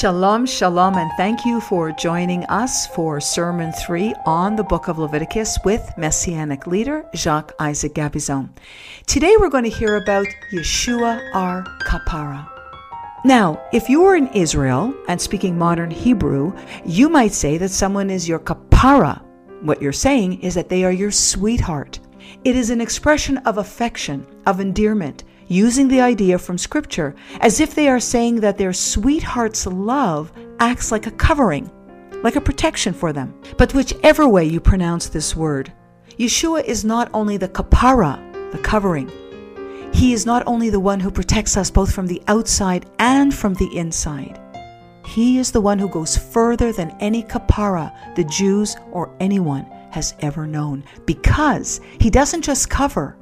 Shalom, shalom, and thank you for joining us for Sermon 3 on the book of Leviticus with Messianic leader Jacques Isaac Gabizon. Today we're going to hear about Yeshua our Kapara. Now, if you were in Israel and speaking modern Hebrew, you might say that someone is your Kapara. What you're saying is that they are your sweetheart. It is an expression of affection, of endearment, using the idea from Scripture as if they are saying that their sweetheart's love acts like a covering, like a protection for them. But whichever way you pronounce this word, Yeshua is not only the kapara, the covering, he is not only the one who protects us both from the outside and from the inside. He is the one who goes further than any kapara the Jews or anyone has ever known because he doesn't just cover,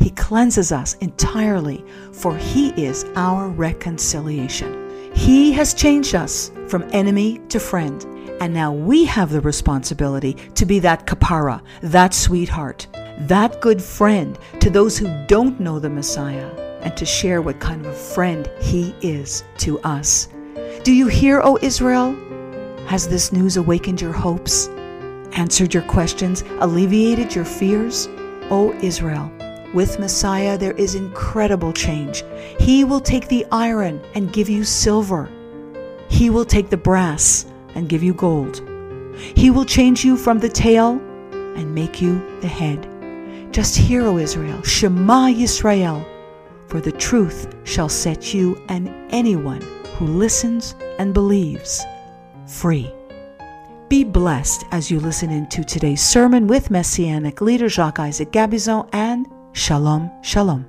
he cleanses us entirely, for He is our reconciliation. He has changed us from enemy to friend, and now we have the responsibility to be that kapara, that sweetheart, that good friend to those who don't know the Messiah, and to share what kind of a friend He is to us. Do you hear, O Israel? Has this news awakened your hopes, answered your questions, alleviated your fears? O Israel, with Messiah, there is incredible change. He will take the iron and give you silver. He will take the brass and give you gold. He will change you from the tail and make you the head. Just hear, O Israel, Shema Yisrael, for the truth shall set you and anyone who listens and believes free. Be blessed as you listen into today's sermon with Messianic leader Jacques Isaac Gabizon and Shalom, Shalom.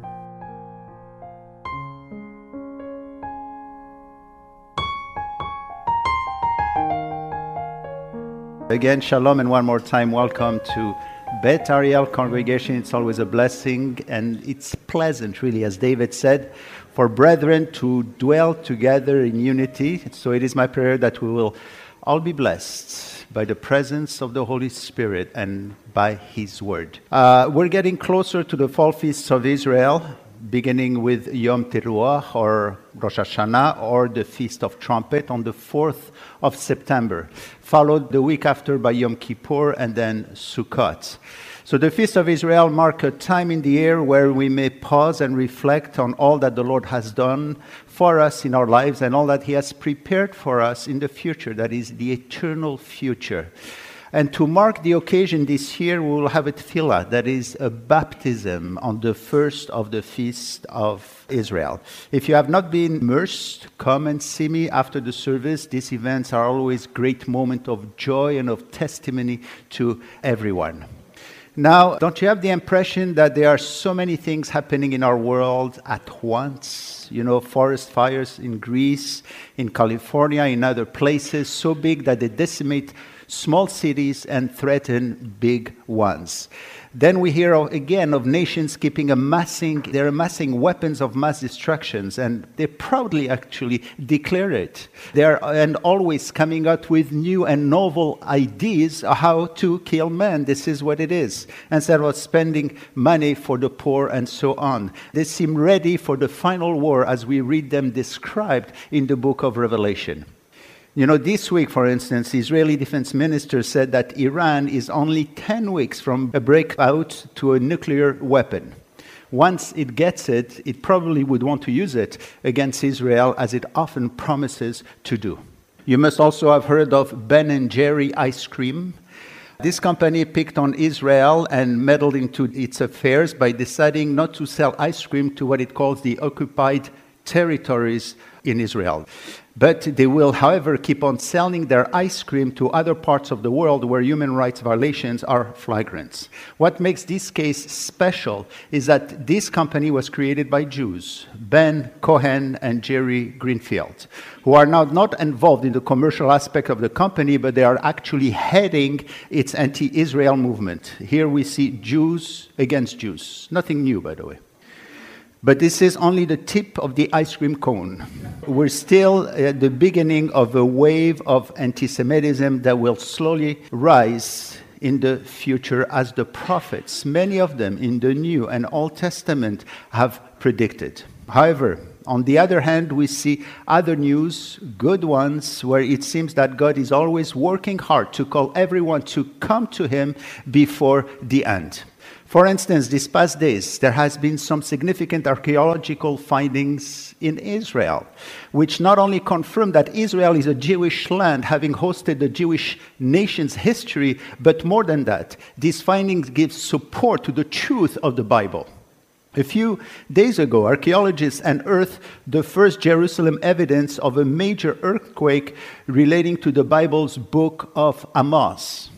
Again, Shalom, and one more time, welcome to Beth Ariel congregation. It's always a blessing, and it's pleasant, really, as David said, for brethren to dwell together in unity. So it is my prayer that we will all be blessed by the presence of the Holy Spirit and by His Word. Uh, we're getting closer to the fall feasts of Israel, beginning with Yom Teruah or Rosh Hashanah or the Feast of Trumpet on the 4th of September, followed the week after by Yom Kippur and then Sukkot. So the Feast of Israel mark a time in the year where we may pause and reflect on all that the Lord has done for us in our lives and all that He has prepared for us in the future, that is the eternal future. And to mark the occasion this year, we will have a tevilah, that is a baptism on the first of the feast of Israel. If you have not been immersed, come and see me after the service. These events are always great moment of joy and of testimony to everyone. Now, don't you have the impression that there are so many things happening in our world at once? You know, forest fires in Greece, in California, in other places, so big that they decimate small cities and threaten big ones. Then we hear again of nations keeping amassing, they're amassing weapons of mass destructions, and they proudly actually declare it. They're and always coming out with new and novel ideas how to kill men. This is what it is. Instead of spending money for the poor and so on. They seem ready for the final war as we read them described in the book of Revelation. You know, this week, for instance, the Israeli defense minister said that Iran is only 10 weeks from a breakout to a nuclear weapon. Once it gets it, it probably would want to use it against Israel, as it often promises to do. You must also have heard of Ben and Jerry ice cream. This company picked on Israel and meddled into its affairs by deciding not to sell ice cream to what it calls the occupied territories in Israel. But they will, however, keep on selling their ice cream to other parts of the world where human rights violations are flagrant. What makes this case special is that this company was created by Jews, Ben Cohen and Jerry Greenfield, who are now not involved in the commercial aspect of the company, but they are actually heading its anti Israel movement. Here we see Jews against Jews. Nothing new, by the way. But this is only the tip of the ice cream cone. We're still at the beginning of a wave of anti Semitism that will slowly rise in the future as the prophets, many of them in the New and Old Testament, have predicted. However, On the other hand, we see other news, good ones, where it seems that God is always working hard to call everyone to come to Him before the end. For instance, these past days, there has been some significant archaeological findings in Israel, which not only confirm that Israel is a Jewish land, having hosted the Jewish nation's history, but more than that, these findings give support to the truth of the Bible. A few days ago, archaeologists unearthed the first Jerusalem evidence of a major earthquake relating to the Bible's book of Amos.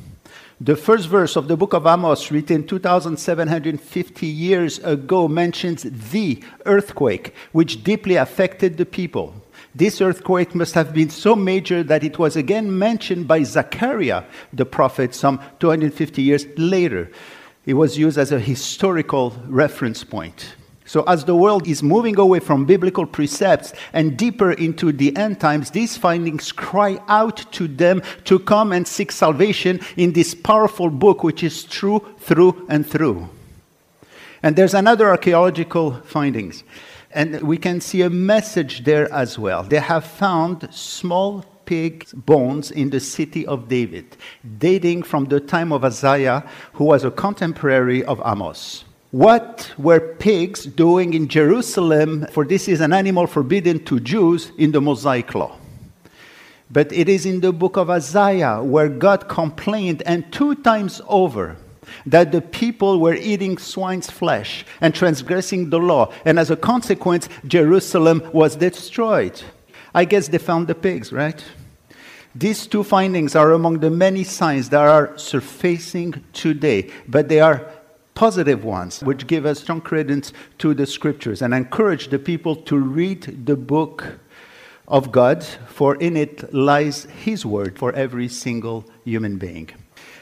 The first verse of the book of Amos, written 2,750 years ago, mentions the earthquake, which deeply affected the people. This earthquake must have been so major that it was again mentioned by Zechariah, the prophet, some 250 years later. It was used as a historical reference point. So, as the world is moving away from biblical precepts and deeper into the end times, these findings cry out to them to come and seek salvation in this powerful book, which is true through and through. And there's another archaeological findings, and we can see a message there as well. They have found small pig bones in the city of David, dating from the time of Isaiah, who was a contemporary of Amos. What were pigs doing in Jerusalem? For this is an animal forbidden to Jews in the Mosaic law. But it is in the book of Isaiah where God complained, and two times over, that the people were eating swine's flesh and transgressing the law. And as a consequence, Jerusalem was destroyed. I guess they found the pigs, right? These two findings are among the many signs that are surfacing today, but they are positive ones, which give us strong credence to the scriptures and encourage the people to read the book of God, for in it lies His word for every single human being.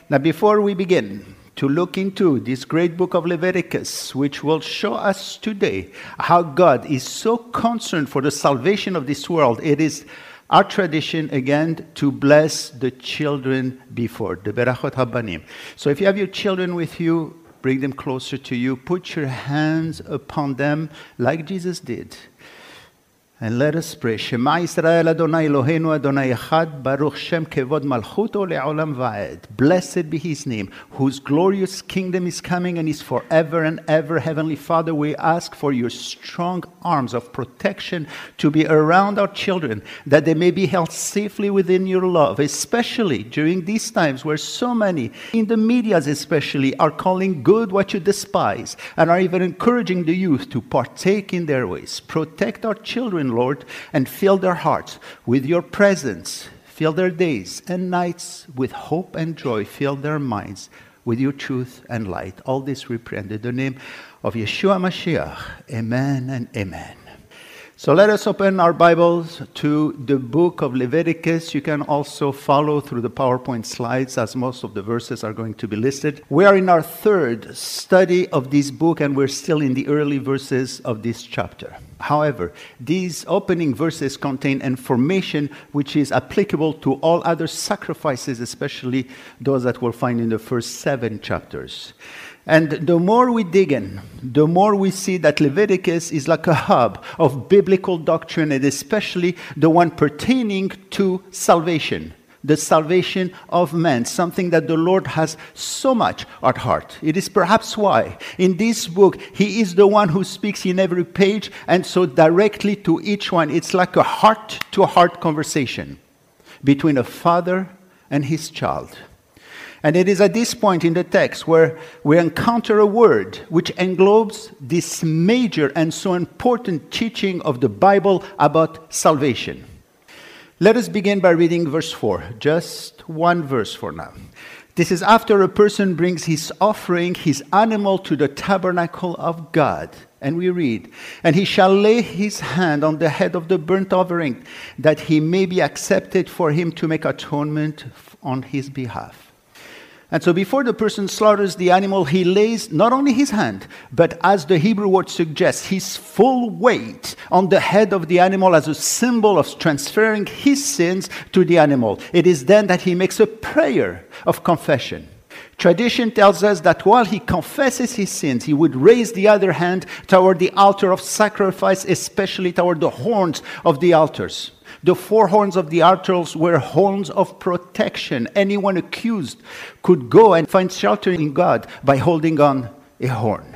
Now, before we begin, to look into this great book of Leviticus, which will show us today how God is so concerned for the salvation of this world. It is our tradition again to bless the children before the Berachot Habanim. So if you have your children with you, bring them closer to you, put your hands upon them like Jesus did. And let us pray. Shema Israel Adonai Eloheinu Adonai Echad Baruch Shem Kevod Malchuto Le'olam Va'ed. Blessed be His name, whose glorious kingdom is coming and is forever and ever. Heavenly Father, we ask for your strong arms of protection to be around our children, that they may be held safely within your love, especially during these times where so many, in the medias especially, are calling good what you despise and are even encouraging the youth to partake in their ways. Protect our children Lord, and fill their hearts with your presence. Fill their days and nights with hope and joy. Fill their minds with your truth and light. All this we pray in the name of Yeshua Mashiach. Amen and amen. So let us open our Bibles to the book of Leviticus. You can also follow through the PowerPoint slides as most of the verses are going to be listed. We are in our third study of this book and we're still in the early verses of this chapter. However, these opening verses contain information which is applicable to all other sacrifices, especially those that we'll find in the first seven chapters. And the more we dig in, the more we see that Leviticus is like a hub of biblical doctrine, and especially the one pertaining to salvation, the salvation of man, something that the Lord has so much at heart. It is perhaps why in this book He is the one who speaks in every page, and so directly to each one. It's like a heart to heart conversation between a father and his child. And it is at this point in the text where we encounter a word which englobes this major and so important teaching of the Bible about salvation. Let us begin by reading verse 4, just one verse for now. This is after a person brings his offering, his animal, to the tabernacle of God. And we read, And he shall lay his hand on the head of the burnt offering, that he may be accepted for him to make atonement on his behalf. And so before the person slaughters the animal, he lays not only his hand, but as the Hebrew word suggests, his full weight on the head of the animal as a symbol of transferring his sins to the animal. It is then that he makes a prayer of confession Tradition tells us that while he confesses his sins, he would raise the other hand toward the altar of sacrifice, especially toward the horns of the altars. The four horns of the altars were horns of protection. Anyone accused could go and find shelter in God by holding on a horn.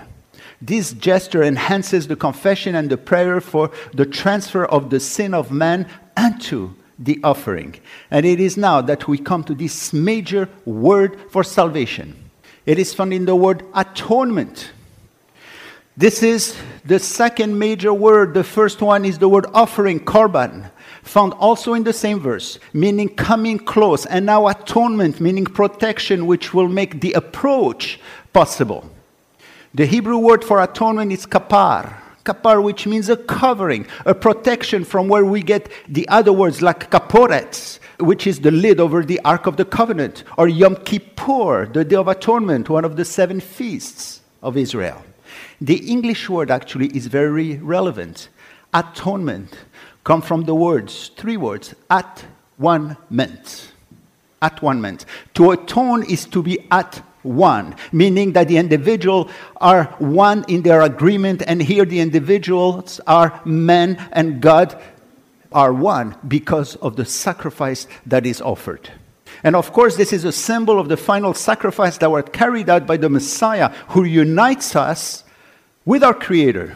This gesture enhances the confession and the prayer for the transfer of the sin of man unto the offering. And it is now that we come to this major word for salvation. It is found in the word atonement. This is the second major word. The first one is the word offering, korban, found also in the same verse, meaning coming close. And now atonement, meaning protection, which will make the approach possible. The Hebrew word for atonement is kapar kapar, which means a covering, a protection from where we get the other words like kaporet, which is the lid over the Ark of the Covenant, or Yom Kippur, the Day of Atonement, one of the seven feasts of Israel. The English word actually is very relevant. Atonement come from the words, three words, at one meant. At one meant. To atone is to be at one, meaning that the individual are one in their agreement, and here the individuals are men and God are one because of the sacrifice that is offered. And of course, this is a symbol of the final sacrifice that was carried out by the Messiah, who unites us with our Creator,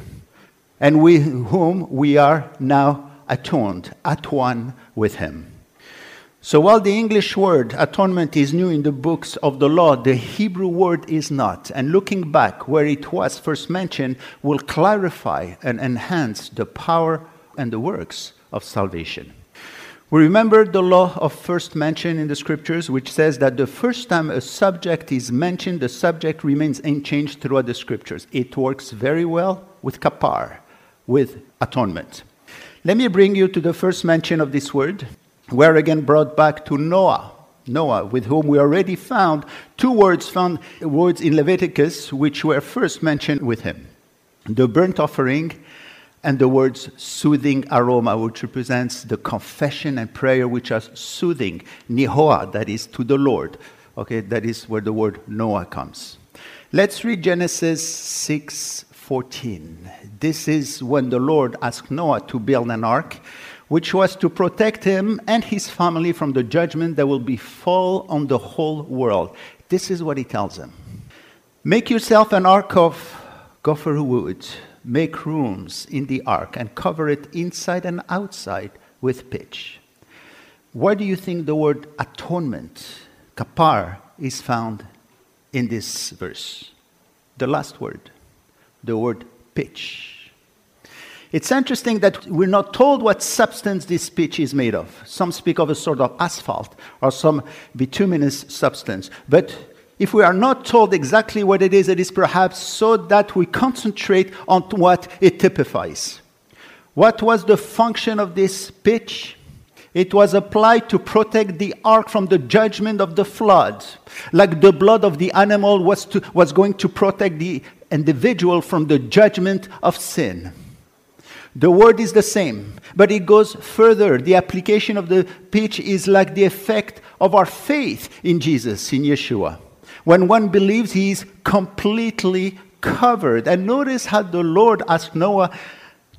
and with whom we are now atoned, at one with Him. So while the English word atonement is new in the books of the law, the Hebrew word is not. And looking back where it was first mentioned will clarify and enhance the power and the works of salvation. We remember the law of first mention in the scriptures, which says that the first time a subject is mentioned, the subject remains unchanged throughout the scriptures. It works very well with kapar, with atonement. Let me bring you to the first mention of this word were again brought back to Noah. Noah, with whom we already found two words found words in Leviticus which were first mentioned with him. The burnt offering and the words soothing aroma, which represents the confession and prayer which are soothing, nihoa, that is to the Lord. Okay, that is where the word Noah comes. Let's read Genesis 6 14. This is when the Lord asked Noah to build an ark which was to protect him and his family from the judgment that will befall on the whole world. This is what he tells them Make yourself an ark of gopher wood, make rooms in the ark, and cover it inside and outside with pitch. Where do you think the word atonement, kapar, is found in this verse? The last word, the word pitch. It's interesting that we're not told what substance this pitch is made of. Some speak of a sort of asphalt or some bituminous substance. But if we are not told exactly what it is, it is perhaps so that we concentrate on what it typifies. What was the function of this pitch? It was applied to protect the ark from the judgment of the flood, like the blood of the animal was, to, was going to protect the individual from the judgment of sin. The word is the same, but it goes further. The application of the pitch is like the effect of our faith in Jesus, in Yeshua. When one believes, he is completely covered. And notice how the Lord asked Noah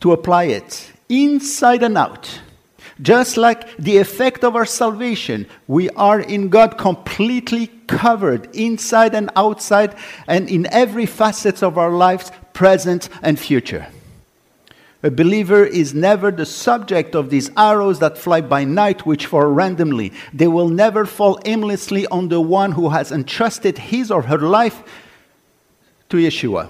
to apply it inside and out. Just like the effect of our salvation, we are in God completely covered inside and outside and in every facet of our lives, present and future. A believer is never the subject of these arrows that fly by night, which fall randomly. They will never fall aimlessly on the one who has entrusted his or her life to Yeshua.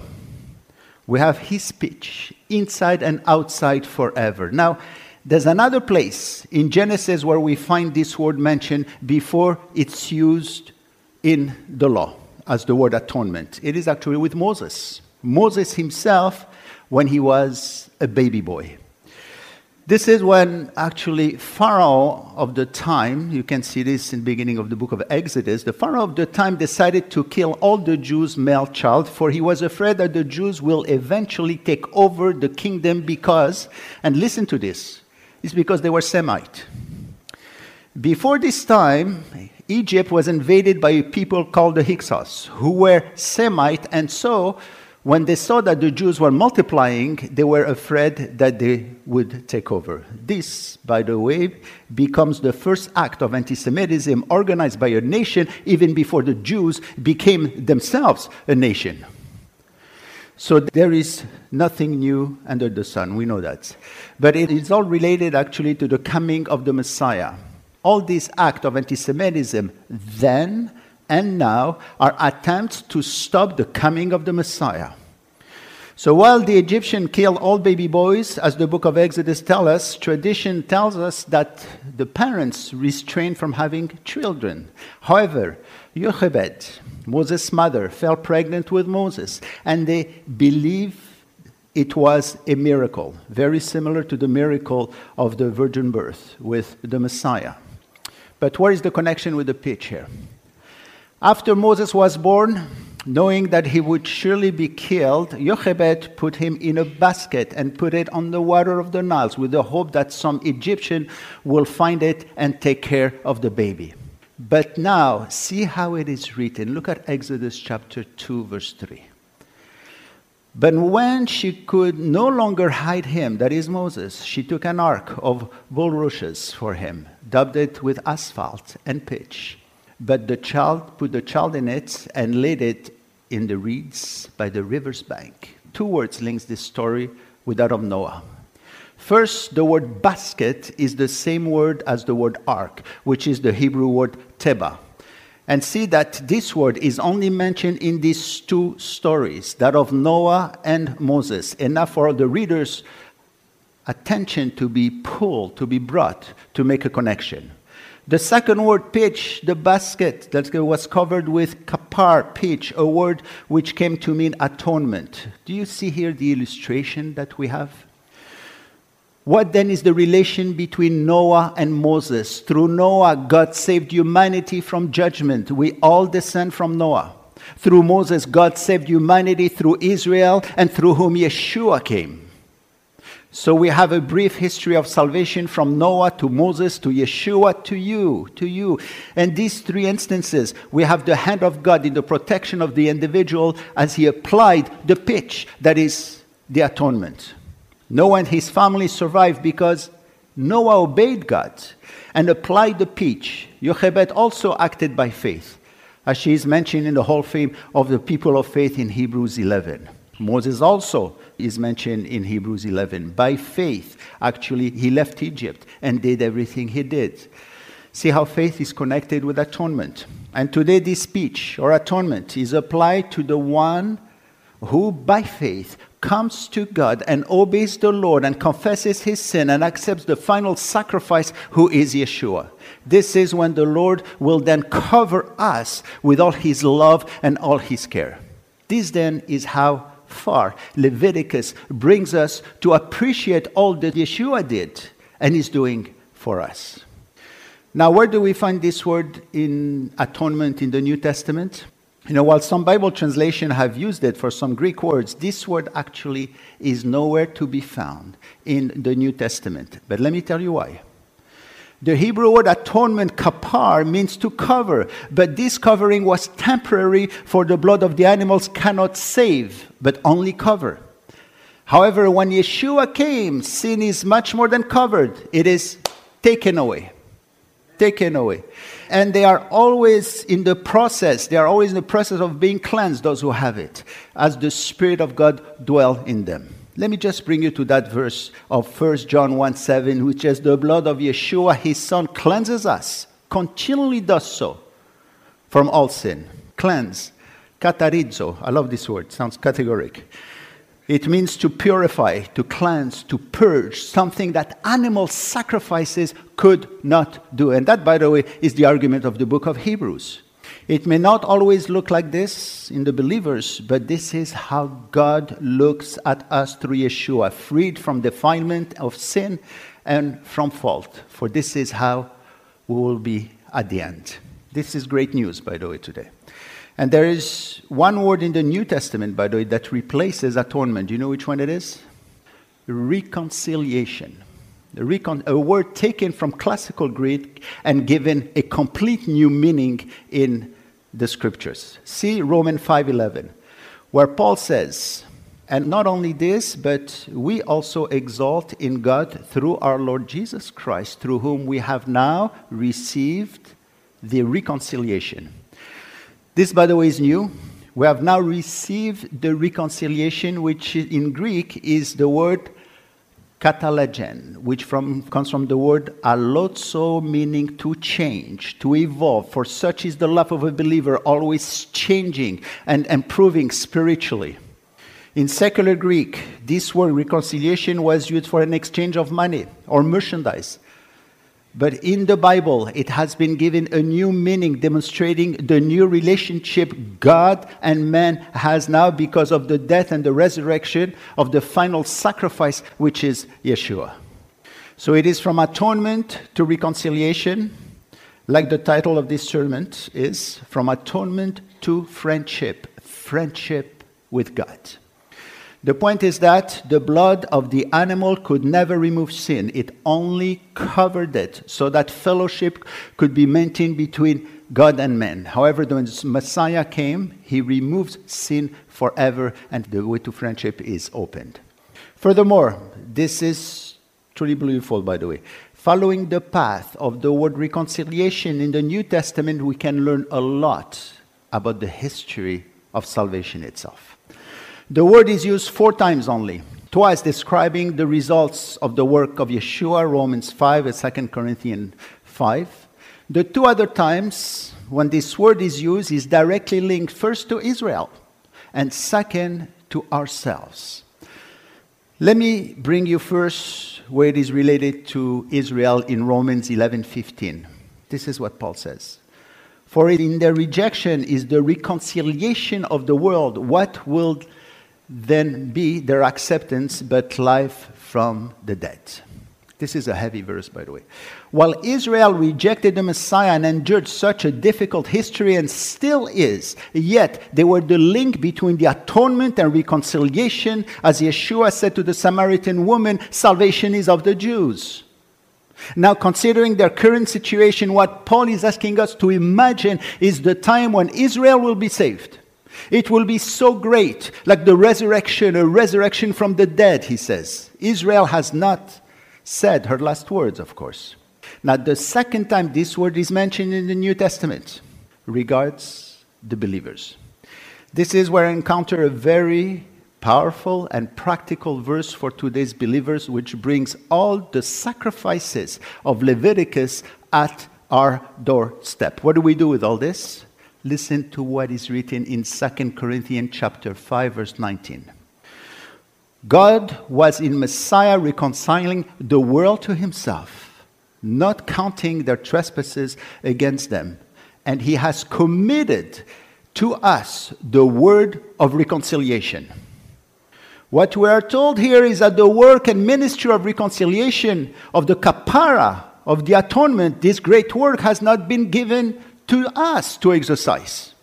We have his speech inside and outside forever. Now, there's another place in Genesis where we find this word mentioned before it's used in the law as the word atonement. It is actually with Moses. Moses himself when he was a baby boy. This is when actually Pharaoh of the time, you can see this in the beginning of the book of Exodus, the Pharaoh of the time decided to kill all the Jews' male child, for he was afraid that the Jews will eventually take over the kingdom because, and listen to this, it's because they were Semite. Before this time, Egypt was invaded by a people called the Hyksos, who were Semite, and so when they saw that the Jews were multiplying, they were afraid that they would take over. This, by the way, becomes the first act of anti Semitism organized by a nation even before the Jews became themselves a nation. So there is nothing new under the sun, we know that. But it is all related actually to the coming of the Messiah. All these acts of anti Semitism then and now are attempts to stop the coming of the Messiah. So while the Egyptian killed all baby boys, as the book of Exodus tells us, tradition tells us that the parents restrained from having children. However, Jochebed, Moses' mother, fell pregnant with Moses, and they believe it was a miracle, very similar to the miracle of the virgin birth with the Messiah. But what is the connection with the pitch here? After Moses was born, knowing that he would surely be killed, Jochebed put him in a basket and put it on the water of the Nile with the hope that some Egyptian will find it and take care of the baby. But now, see how it is written. Look at Exodus chapter 2, verse 3. But when she could no longer hide him, that is Moses, she took an ark of bulrushes for him, dubbed it with asphalt and pitch but the child put the child in it and laid it in the reeds by the river's bank. Two words links this story with that of Noah. First, the word basket is the same word as the word ark, which is the Hebrew word teba. And see that this word is only mentioned in these two stories, that of Noah and Moses, enough for the reader's attention to be pulled, to be brought, to make a connection. The second word, pitch, the basket that was covered with kapar, pitch, a word which came to mean atonement. Do you see here the illustration that we have? What then is the relation between Noah and Moses? Through Noah, God saved humanity from judgment. We all descend from Noah. Through Moses, God saved humanity through Israel and through whom Yeshua came. So we have a brief history of salvation from Noah to Moses to Yeshua to you, to you. And these three instances, we have the hand of God in the protection of the individual as he applied the pitch that is the atonement. Noah and his family survived because Noah obeyed God and applied the pitch. Jochebed also acted by faith, as she is mentioned in the whole fame of the people of faith in Hebrews 11. Moses also is mentioned in Hebrews 11. By faith, actually, he left Egypt and did everything he did. See how faith is connected with atonement. And today, this speech or atonement is applied to the one who, by faith, comes to God and obeys the Lord and confesses his sin and accepts the final sacrifice, who is Yeshua. This is when the Lord will then cover us with all his love and all his care. This then is how far Leviticus brings us to appreciate all that Yeshua did and is doing for us. Now, where do we find this word in atonement in the New Testament? You know, while some Bible translations have used it for some Greek words, this word actually is nowhere to be found in the New Testament. But let me tell you why. The Hebrew word atonement, kapar, means to cover, but this covering was temporary, for the blood of the animals cannot save, but only cover. However, when Yeshua came, sin is much more than covered, it is taken away. Taken away. And they are always in the process, they are always in the process of being cleansed, those who have it, as the Spirit of God dwell in them. Let me just bring you to that verse of 1 John 1 7, which says, The blood of Yeshua, his son, cleanses us, continually does so from all sin. Cleanse. Katarizo. I love this word, sounds categoric. It means to purify, to cleanse, to purge, something that animal sacrifices could not do. And that, by the way, is the argument of the book of Hebrews. It may not always look like this in the believers, but this is how God looks at us through Yeshua, freed from defilement of sin and from fault. For this is how we will be at the end. This is great news, by the way, today. And there is one word in the New Testament, by the way, that replaces atonement. Do you know which one it is? Reconciliation. A, word taken from classical Greek and given a complete new meaning in the scriptures. See Romans 5:11, where Paul says, and not only this, but we also exalt in God through our Lord Jesus Christ, through whom we have now received the reconciliation. This, by the way, is new. We have now received the reconciliation, which in Greek is the word katalegen, which from, comes from the word allozo, meaning to change, to evolve. For such is the love of a believer, always changing and improving spiritually. In secular Greek, this word reconciliation was used for an exchange of money or merchandise. But in the Bible, it has been given a new meaning, demonstrating the new relationship God and man has now because of the death and the resurrection of the final sacrifice, which is Yeshua. So it is from atonement to reconciliation, like the title of this sermon is from atonement to friendship, friendship with God. The point is that the blood of the animal could never remove sin. It only covered it so that fellowship could be maintained between God and man. However, when Messiah came, he removes sin forever and the way to friendship is opened. Furthermore, this is truly beautiful, by the way. Following the path of the word reconciliation in the New Testament, we can learn a lot about the history of salvation itself. The word is used four times only. Twice describing the results of the work of Yeshua, Romans 5 and 2 Corinthians 5. The two other times when this word is used is directly linked first to Israel and second to ourselves. Let me bring you first where it is related to Israel in Romans 11:15. This is what Paul says. For in their rejection is the reconciliation of the world. What will then be their acceptance, but life from the dead. This is a heavy verse, by the way. While Israel rejected the Messiah and endured such a difficult history and still is, yet they were the link between the atonement and reconciliation. As Yeshua said to the Samaritan woman, salvation is of the Jews. Now, considering their current situation, what Paul is asking us to imagine is the time when Israel will be saved. It will be so great, like the resurrection, a resurrection from the dead, he says. Israel has not said her last words, of course. Now, the second time this word is mentioned in the New Testament regards the believers. This is where I encounter a very powerful and practical verse for today's believers, which brings all the sacrifices of Leviticus at our doorstep. What do we do with all this? Listen to what is written in 2 Corinthians chapter 5 verse 19. God was in Messiah reconciling the world to himself, not counting their trespasses against them, and he has committed to us the word of reconciliation. What we are told here is that the work and ministry of reconciliation, of the kapara, of the atonement, this great work has not been given to us to exercise.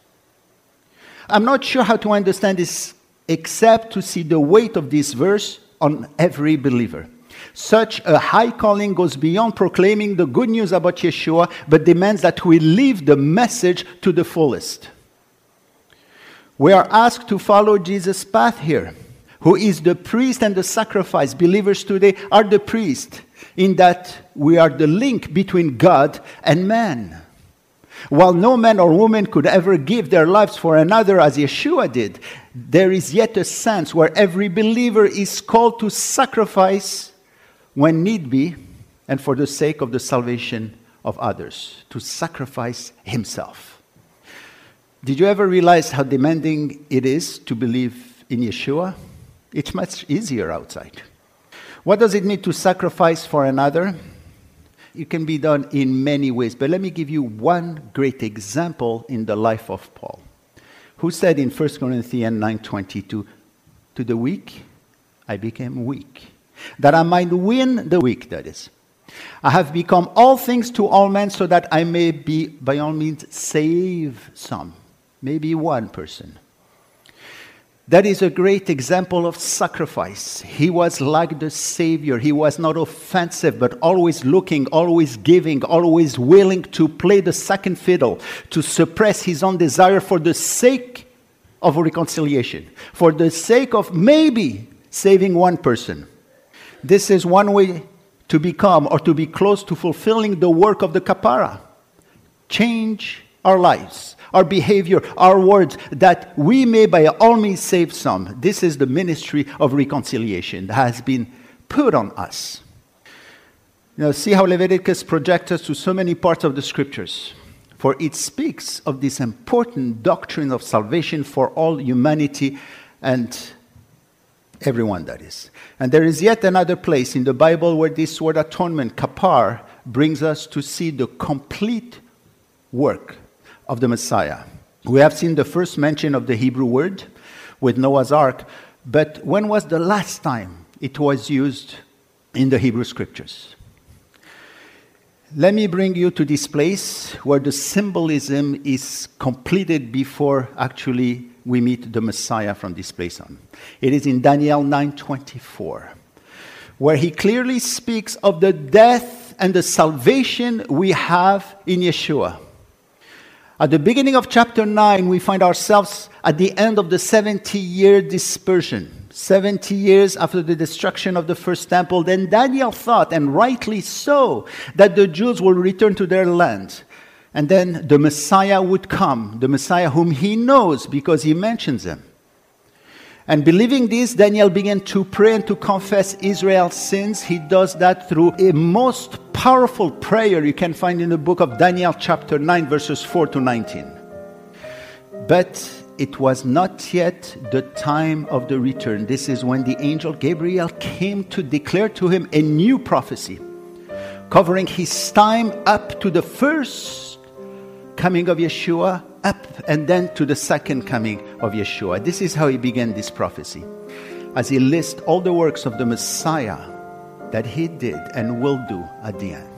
I'm not sure how to understand this except to see the weight of this verse on every believer. Such a high calling goes beyond proclaiming the good news about Yeshua, but demands that we live the message to the fullest. We are asked to follow Jesus' path here, who is the priest and the sacrifice. Believers today are the priest, in that we are the link between God and man. While no man or woman could ever give their lives for another as Yeshua did, there is yet a sense where every believer is called to sacrifice when need be and for the sake of the salvation of others, to sacrifice himself. Did you ever realize how demanding it is to believe in Yeshua? It's much easier outside. What does it mean to sacrifice for another? It can be done in many ways. But let me give you one great example in the life of Paul, who said in 1 Corinthians 9:22, "To the weak I became weak, that I might win the weak." That is, I have become all things to all men, so that I may be, by all means, save some, maybe one person. That is a great example of sacrifice. He was like the Savior. He was not offensive, but always looking, always giving, always willing to play the second fiddle, to suppress his own desire for the sake of reconciliation, for the sake of maybe saving one person. This is one way to become or to be close to fulfilling the work of the kapara. Change our lives our behavior, our words, that we may by all means save some. This is the ministry of reconciliation that has been put on us. Know, see how Leviticus projects us to so many parts of the scriptures. For it speaks of this important doctrine of salvation for all humanity and everyone that is. And there is yet another place in the Bible where this word atonement, kapar, brings us to see the complete work of the Messiah. We have seen the first mention of the Hebrew word with Noah's Ark, but when was the last time it was used in the Hebrew scriptures? Let me bring you to this place where the symbolism is completed before actually we meet the Messiah from this place on. It is in Daniel 9:24, where he clearly speaks of the death and the salvation we have in Yeshua. At the beginning of chapter 9, we find ourselves at the end of the 70 year dispersion. 70 years after the destruction of the first temple, then Daniel thought, and rightly so, that the Jews will return to their land. And then the Messiah would come, the Messiah whom he knows because he mentions him. And believing this, Daniel began to pray and to confess Israel's sins. He does that through a most powerful prayer you can find in the book of Daniel, chapter 9, verses 4 to 19. But it was not yet the time of the return. This is when the angel Gabriel came to declare to him a new prophecy, covering his time up to the first coming of Yeshua up and then to the second coming of Yeshua. This is how he began this prophecy. As he lists all the works of the Messiah that he did and will do at the end.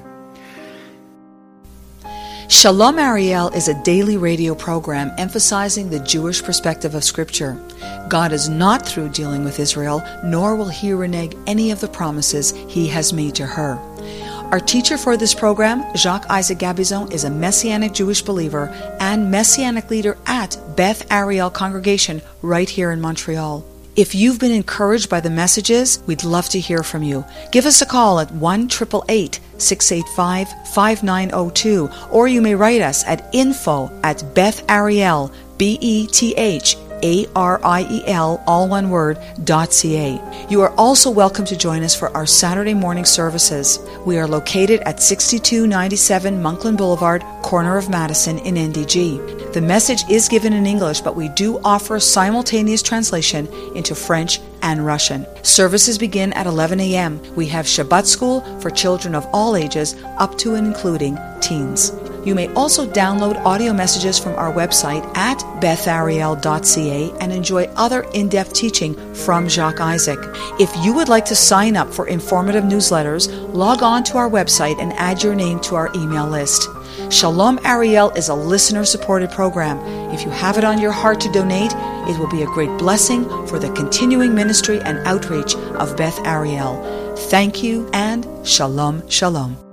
Shalom Ariel is a daily radio program emphasizing the Jewish perspective of Scripture. God is not through dealing with Israel, nor will he renege any of the promises he has made to her. Our teacher for this program, Jacques Isaac Gabizon, is a Messianic Jewish believer and Messianic leader at Beth Ariel Congregation right here in Montreal. If you've been encouraged by the messages, we'd love to hear from you. Give us a call at 1 685 5902 or you may write us at info at Beth Ariel, B E T H a R I E L, all one word, dot ca. You are also welcome to join us for our Saturday morning services. We are located at 6297 Monkland Boulevard, corner of Madison in NDG. The message is given in English, but we do offer simultaneous translation into French and Russian. Services begin at 11 a.m. We have Shabbat school for children of all ages, up to and including teens. You may also download audio messages from our website at bethariel.ca and enjoy other in depth teaching from Jacques Isaac. If you would like to sign up for informative newsletters, log on to our website and add your name to our email list. Shalom Ariel is a listener supported program. If you have it on your heart to donate, it will be a great blessing for the continuing ministry and outreach of Beth Ariel. Thank you and Shalom, Shalom.